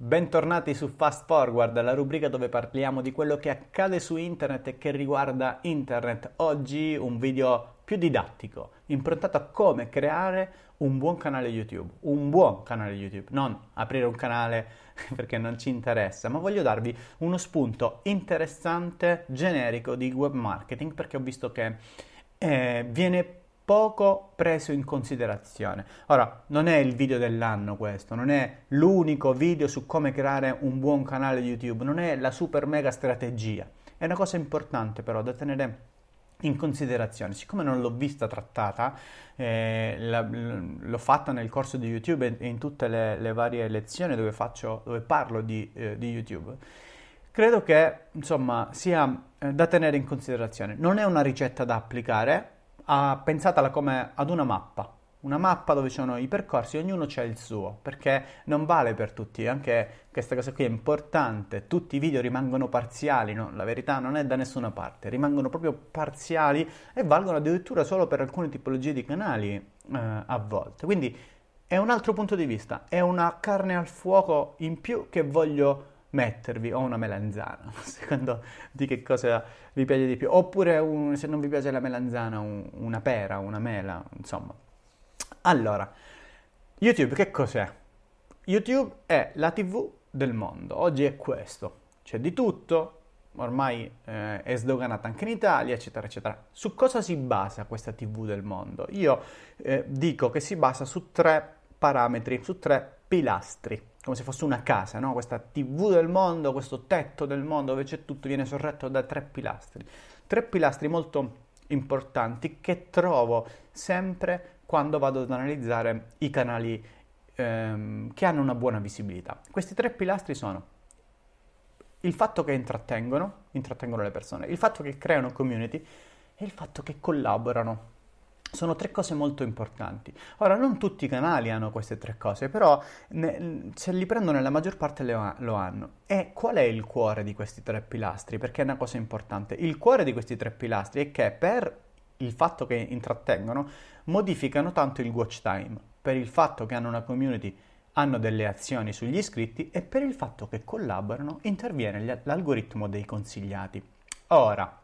Bentornati su Fast Forward, la rubrica dove parliamo di quello che accade su internet e che riguarda internet. Oggi un video più didattico, improntato a come creare un buon canale YouTube. Un buon canale YouTube, non aprire un canale perché non ci interessa, ma voglio darvi uno spunto interessante, generico di web marketing perché ho visto che eh, viene poco preso in considerazione. Ora, non è il video dell'anno questo, non è l'unico video su come creare un buon canale YouTube, non è la super mega strategia. È una cosa importante però da tenere in considerazione. Siccome non l'ho vista trattata, eh, la, l'ho fatta nel corso di YouTube e in tutte le, le varie lezioni dove, faccio, dove parlo di, eh, di YouTube, credo che insomma sia eh, da tenere in considerazione. Non è una ricetta da applicare, ha, pensatela come ad una mappa, una mappa dove ci sono i percorsi, ognuno c'è il suo, perché non vale per tutti, anche questa cosa qui è importante, tutti i video rimangono parziali, no? la verità non è da nessuna parte, rimangono proprio parziali e valgono addirittura solo per alcune tipologie di canali eh, a volte. Quindi è un altro punto di vista, è una carne al fuoco in più che voglio mettervi o una melanzana, secondo di che cosa vi piace di più, oppure un, se non vi piace la melanzana, un, una pera, una mela, insomma. Allora, YouTube che cos'è? YouTube è la TV del mondo, oggi è questo, c'è di tutto, ormai eh, è sdoganata anche in Italia, eccetera, eccetera. Su cosa si basa questa TV del mondo? Io eh, dico che si basa su tre parametri, su tre pilastri come se fosse una casa, no? questa TV del mondo, questo tetto del mondo dove c'è tutto, viene sorretto da tre pilastri. Tre pilastri molto importanti che trovo sempre quando vado ad analizzare i canali ehm, che hanno una buona visibilità. Questi tre pilastri sono il fatto che intrattengono, intrattengono le persone, il fatto che creano community e il fatto che collaborano sono tre cose molto importanti. Ora, non tutti i canali hanno queste tre cose, però ne, se li prendono nella maggior parte lo, lo hanno. E qual è il cuore di questi tre pilastri? Perché è una cosa importante. Il cuore di questi tre pilastri è che per il fatto che intrattengono, modificano tanto il watch time, per il fatto che hanno una community hanno delle azioni sugli iscritti e per il fatto che collaborano interviene l'algoritmo dei consigliati. Ora,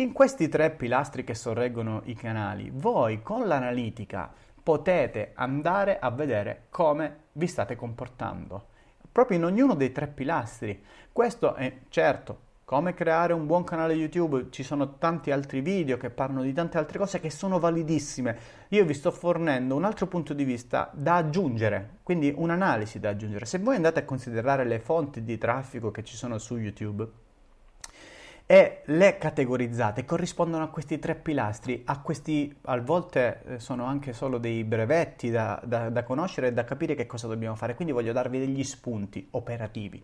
in questi tre pilastri che sorreggono i canali, voi con l'analitica potete andare a vedere come vi state comportando, proprio in ognuno dei tre pilastri. Questo è certo, come creare un buon canale YouTube, ci sono tanti altri video che parlano di tante altre cose che sono validissime. Io vi sto fornendo un altro punto di vista da aggiungere, quindi un'analisi da aggiungere. Se voi andate a considerare le fonti di traffico che ci sono su YouTube, e le categorizzate corrispondono a questi tre pilastri, a questi a volte eh, sono anche solo dei brevetti da, da, da conoscere e da capire che cosa dobbiamo fare, quindi voglio darvi degli spunti operativi.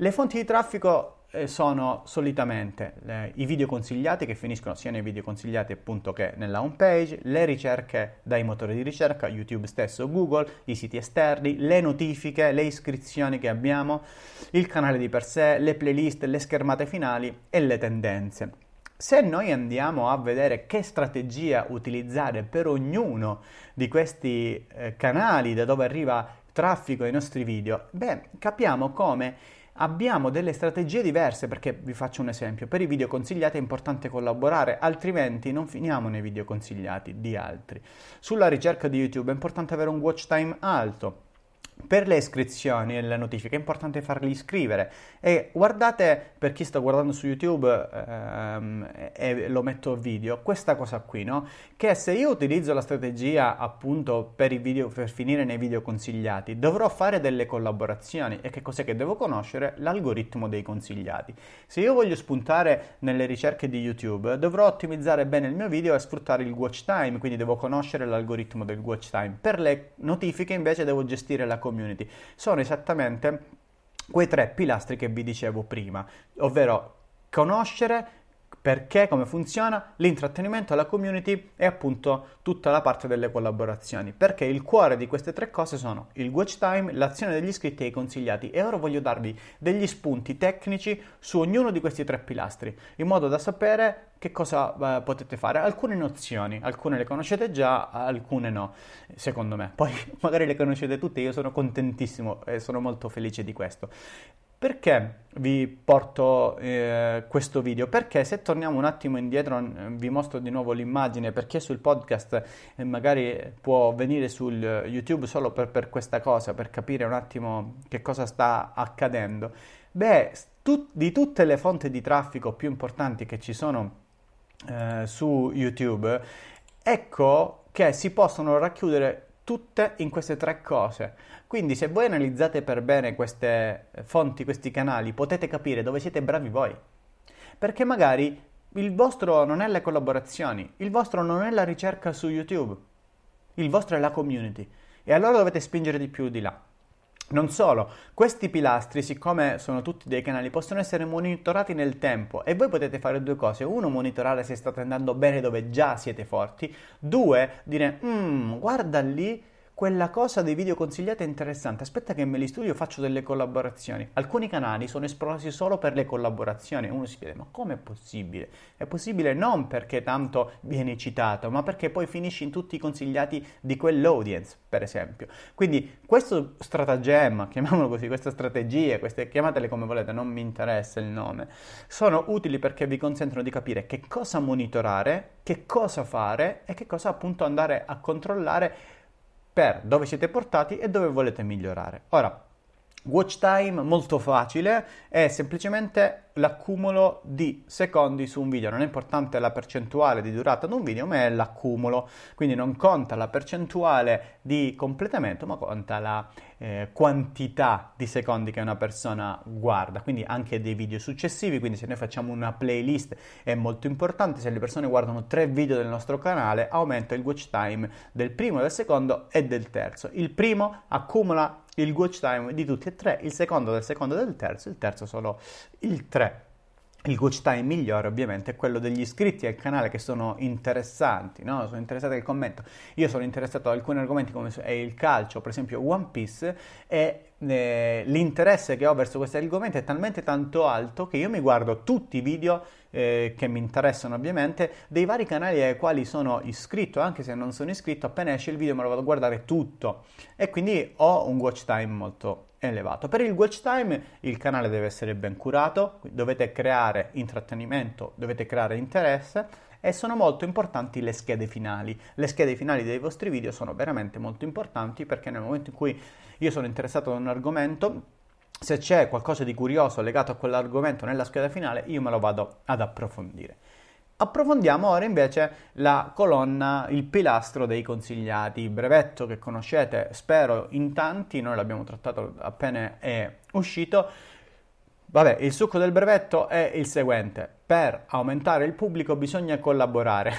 Le fonti di traffico eh, sono solitamente eh, i video consigliati che finiscono sia nei video consigliati appunto che nella home page, le ricerche dai motori di ricerca, YouTube stesso, Google, i siti esterni, le notifiche, le iscrizioni che abbiamo, il canale di per sé, le playlist, le schermate finali e le tendenze. Se noi andiamo a vedere che strategia utilizzare per ognuno di questi eh, canali da dove arriva traffico ai nostri video, beh, capiamo come abbiamo delle strategie diverse perché vi faccio un esempio, per i video consigliati è importante collaborare, altrimenti non finiamo nei video consigliati di altri. Sulla ricerca di YouTube è importante avere un watch time alto. Per le iscrizioni e le notifiche è importante farli iscrivere e guardate, per chi sta guardando su YouTube ehm, e lo metto video, questa cosa qui, no? Che se io utilizzo la strategia appunto per, video, per finire nei video consigliati, dovrò fare delle collaborazioni e che cos'è che devo conoscere? L'algoritmo dei consigliati. Se io voglio spuntare nelle ricerche di YouTube, dovrò ottimizzare bene il mio video e sfruttare il watch time, quindi devo conoscere l'algoritmo del watch time. Per le notifiche invece devo gestire la community. Sono esattamente quei tre pilastri che vi dicevo prima, ovvero conoscere perché, come funziona, l'intrattenimento, la community e appunto tutta la parte delle collaborazioni. Perché il cuore di queste tre cose sono il watch time, l'azione degli iscritti e i consigliati. E ora voglio darvi degli spunti tecnici su ognuno di questi tre pilastri, in modo da sapere che cosa eh, potete fare. Alcune nozioni, alcune le conoscete già, alcune no, secondo me. Poi magari le conoscete tutte, io sono contentissimo e sono molto felice di questo. Perché vi porto eh, questo video? Perché se torniamo un attimo indietro, vi mostro di nuovo l'immagine, perché sul podcast eh, magari può venire sul YouTube solo per, per, questa cosa, per capire un attimo che cosa sta accadendo. Beh, tu, di tutte le fonti di traffico più importanti che ci sono eh, su YouTube, ecco che si possono racchiudere tutte in queste tre cose. Quindi se voi analizzate per bene queste fonti, questi canali, potete capire dove siete bravi voi. Perché magari il vostro non è le collaborazioni, il vostro non è la ricerca su YouTube, il vostro è la community. E allora dovete spingere di più di là. Non solo, questi pilastri, siccome sono tutti dei canali, possono essere monitorati nel tempo e voi potete fare due cose. Uno, monitorare se state andando bene dove già siete forti. Due, dire, mm, guarda lì quella cosa dei video consigliati è interessante, aspetta che me li studio, faccio delle collaborazioni. Alcuni canali sono esplorati solo per le collaborazioni. Uno si chiede, ma come è possibile? È possibile non perché tanto viene citato, ma perché poi finisci in tutti i consigliati di quell'audience, per esempio. Quindi questo stratagemma, chiamiamolo così, queste strategie, queste, chiamatele come volete, non mi interessa il nome, sono utili perché vi consentono di capire che cosa monitorare, che cosa fare e che cosa appunto andare a controllare per dove siete portati e dove volete migliorare. Ora, watch time molto facile è semplicemente l'accumulo di secondi su un video. Non è importante la percentuale di durata di un video, ma è l'accumulo. Quindi non conta la percentuale di completamento, ma conta la eh, quantità di secondi che una persona guarda. Quindi anche dei video successivi. Quindi se noi facciamo una playlist è molto importante. Se le persone guardano tre video del nostro canale, aumenta il watch time del primo, del secondo e del terzo. Il primo accumula il watch time di tutti e tre, il secondo del secondo e del terzo, il terzo solo il 3. Il watch time migliore ovviamente è quello degli iscritti al canale che sono interessanti, no? sono interessati al commento. Io sono interessato ad alcuni argomenti come il calcio, per esempio One Piece, e eh, l'interesse che ho verso questi argomenti è talmente tanto alto che io mi guardo tutti i video eh, che mi interessano ovviamente dei vari canali ai quali sono iscritto, anche se non sono iscritto, appena esce il video me lo vado a guardare tutto e quindi ho un watch time molto elevato. Per il watch time il canale deve essere ben curato, dovete creare intrattenimento, dovete creare interesse e sono molto importanti le schede finali. Le schede finali dei vostri video sono veramente molto importanti perché nel momento in cui io sono interessato ad un argomento, se c'è qualcosa di curioso legato a quell'argomento nella scheda finale, io me lo vado ad approfondire. Approfondiamo ora invece la colonna, il pilastro dei consigliati, il brevetto che conoscete, spero in tanti, noi l'abbiamo trattato appena è uscito. Vabbè, il succo del brevetto è il seguente. Per aumentare il pubblico bisogna collaborare.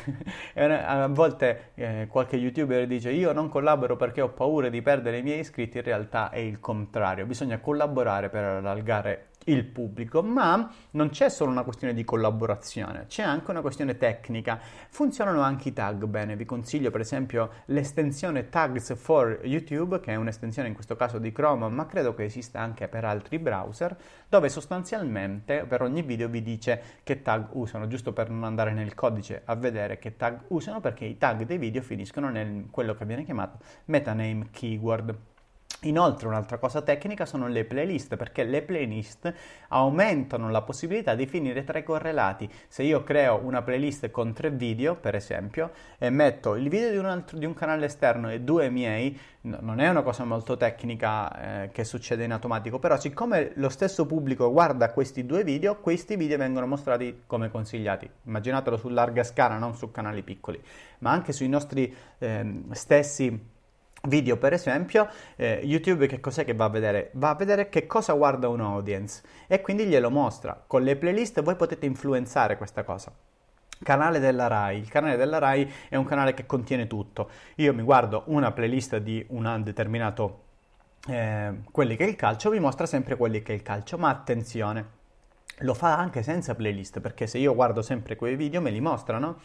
a volte eh, qualche youtuber dice io non collaboro perché ho paura di perdere i miei iscritti, in realtà è il contrario. Bisogna collaborare per allargare il pubblico, ma non c'è solo una questione di collaborazione, c'è anche una questione tecnica. Funzionano anche i tag bene, vi consiglio per esempio l'estensione Tags for YouTube, che è un'estensione in questo caso di Chrome, ma credo che esista anche per altri browser, dove sostanzialmente per ogni video vi dice che tag usano, giusto per non andare nel codice a vedere che tag usano, perché i tag dei video finiscono nel quello che viene chiamato metaname keyword. Inoltre un'altra cosa tecnica sono le playlist perché le playlist aumentano la possibilità di finire tra i correlati. Se io creo una playlist con tre video, per esempio, e metto il video di un, altro, di un canale esterno e due miei, no, non è una cosa molto tecnica eh, che succede in automatico, però siccome lo stesso pubblico guarda questi due video, questi video vengono mostrati come consigliati. Immaginatelo su larga scala, non su canali piccoli, ma anche sui nostri eh, stessi video per esempio eh, YouTube che cos'è che va a vedere? Va a vedere che cosa guarda un audience e quindi glielo mostra. Con le playlist voi potete influenzare questa cosa. Canale della RAI. Il canale della RAI è un canale che contiene tutto. Io mi guardo una playlist di un determinato eh, quelli che è il calcio, vi mostra sempre quelli che è il calcio, ma attenzione lo fa anche senza playlist, perché se io guardo sempre quei video me li mostrano.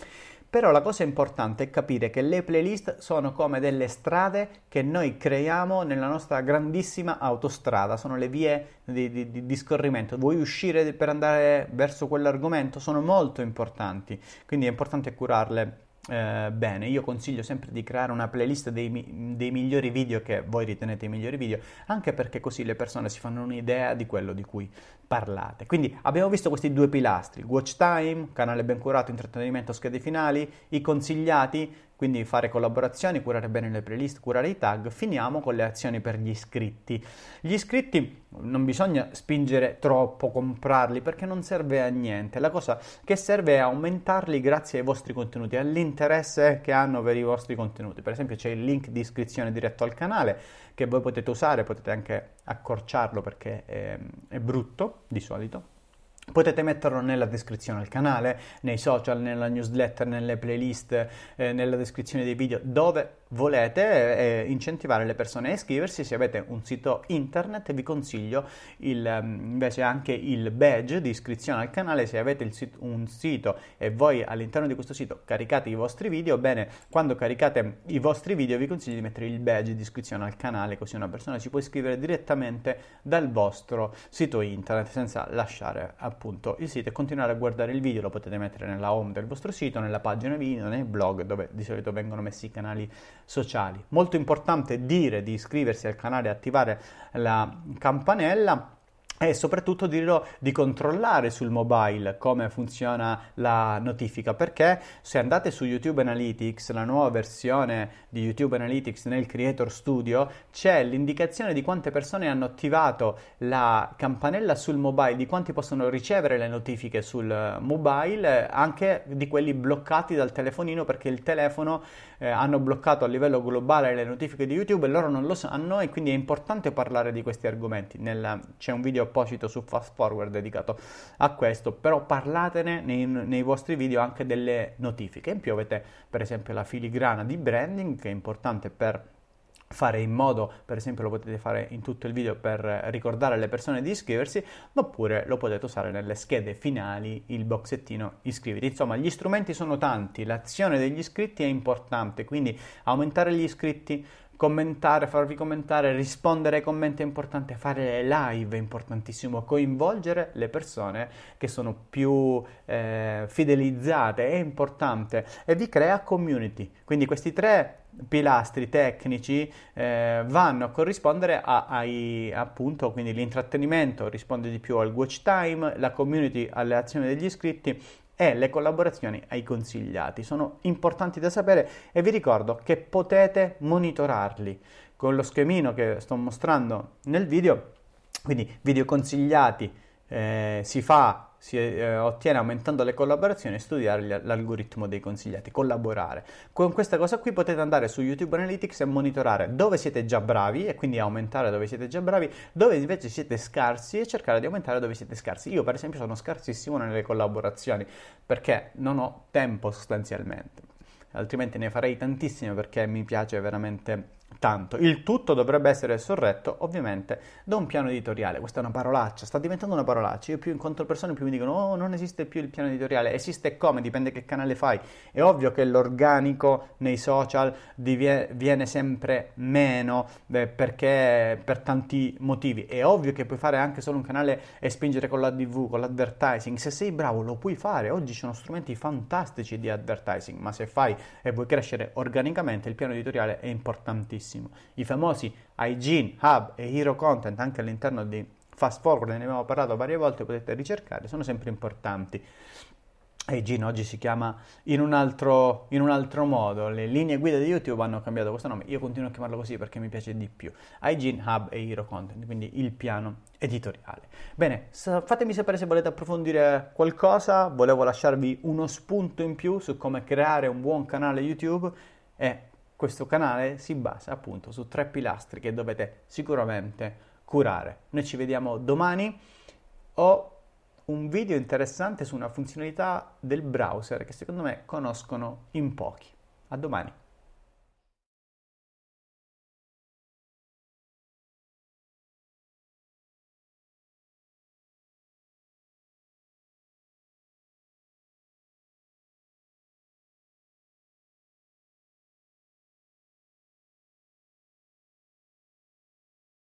Però la cosa importante è capire che le playlist sono come delle strade che noi creiamo nella nostra grandissima autostrada, sono le vie di, di, di scorrimento. Vuoi uscire per andare verso quell'argomento? Sono molto importanti, quindi è importante curarle eh, bene, io consiglio sempre di creare una playlist dei, dei, migliori video che voi ritenete i migliori video, anche perché così le persone si fanno un'idea di quello di cui parlate. Quindi abbiamo visto questi due pilastri, watch time, canale ben curato, intrattenimento, schede finali, i consigliati, quindi fare collaborazioni, curare bene le playlist, curare i tag, finiamo con le azioni per gli iscritti. Gli iscritti non bisogna spingere troppo, comprarli perché non serve a niente, la cosa che serve è aumentarli grazie ai vostri contenuti, all'interesse che hanno per i vostri contenuti. Per esempio c'è il link di iscrizione diretto al canale che voi potete usare, potete anche accorciarlo perché è, è brutto di solito Potete metterlo nella descrizione del canale, nei social, nella newsletter, nelle playlist, eh, nella descrizione dei video, dove volete eh, incentivare le persone a iscriversi, se avete un sito internet vi consiglio il, ehm, invece anche il badge di iscrizione al canale, se avete sit- un sito e voi all'interno di questo sito caricate i vostri video, bene, quando caricate i vostri video vi consiglio di mettere il badge di iscrizione al canale, così una persona si può iscrivere direttamente dal vostro sito internet senza lasciare appunto il sito e continuare a guardare il video, lo potete mettere nella home del vostro sito, nella pagina video, nel blog dove di solito vengono messi i canali sociali. Molto importante dire di iscriversi al canale e attivare la campanella e soprattutto dirò di controllare sul mobile come funziona la notifica perché se andate su YouTube Analytics, la nuova versione di YouTube Analytics nel Creator Studio, c'è l'indicazione di quante persone hanno attivato la campanella sul mobile, di quanti possono ricevere le notifiche sul mobile, anche di quelli bloccati dal telefonino perché il telefono eh, hanno bloccato a livello globale le notifiche di YouTube e loro non lo sanno e quindi è importante parlare di questi argomenti. Nel, c'è un video apposito su Fast Forward dedicato a questo, però parlatene nei, nei vostri video anche delle notifiche. In più avete per esempio la filigrana di branding che è importante per fare in modo, per esempio lo potete fare in tutto il video per ricordare alle persone di iscriversi, oppure lo potete usare nelle schede finali, il boxettino iscriviti. Insomma, gli strumenti sono tanti, l'azione degli iscritti è importante, quindi aumentare gli iscritti, commentare, farvi commentare, rispondere ai commenti è importante, fare le live è importantissimo, coinvolgere le persone che sono più eh, fidelizzate è importante e vi crea community. Quindi questi tre pilastri tecnici eh, vanno a corrispondere a, ai appunto quindi l'intrattenimento risponde di più al watch time, la community alle azioni degli iscritti e le collaborazioni ai consigliati. Sono importanti da sapere e vi ricordo che potete monitorarli con lo schemino che sto mostrando nel video. Quindi video consigliati eh, si fa si eh, ottiene aumentando le collaborazioni e studiare l'algoritmo dei consigliati, collaborare. Con questa cosa qui potete andare su YouTube Analytics e monitorare dove siete già bravi e quindi aumentare dove siete già bravi, dove invece siete scarsi e cercare di aumentare dove siete scarsi. Io per esempio sono scarsissimo nelle collaborazioni perché non ho tempo sostanzialmente, altrimenti ne farei tantissime perché mi piace veramente tanto. Il tutto dovrebbe essere sorretto ovviamente da un piano editoriale. Questa è una parolaccia, sta diventando una parolaccia. Io più incontro persone più mi dicono "Oh, non esiste più il piano editoriale". Esiste come, dipende che canale fai. È ovvio che l'organico nei social divie- viene sempre meno beh, perché per tanti motivi. È ovvio che puoi fare anche solo un canale e spingere con la DV, con l'advertising. Se sei bravo lo puoi fare. Oggi ci sono strumenti fantastici di advertising, ma se fai e vuoi crescere organicamente, il piano editoriale è importantissimo tantissimo. I famosi Hygiene, Hub e Hero Content anche all'interno di Fast Forward, ne abbiamo parlato varie volte, potete ricercare, sono sempre importanti. Hygiene oggi si chiama in un, altro, in un, altro, modo, le linee guida di YouTube hanno cambiato questo nome, io continuo a chiamarlo così perché mi piace di più. Hygiene Hub e Hero Content, quindi il piano editoriale. Bene, fatemi sapere se volete approfondire qualcosa, volevo lasciarvi uno spunto in più su come creare un buon canale YouTube e questo canale si basa appunto su tre pilastri che dovete sicuramente curare. Noi ci vediamo domani. Ho un video interessante su una funzionalità del browser che secondo me conoscono in pochi. A domani.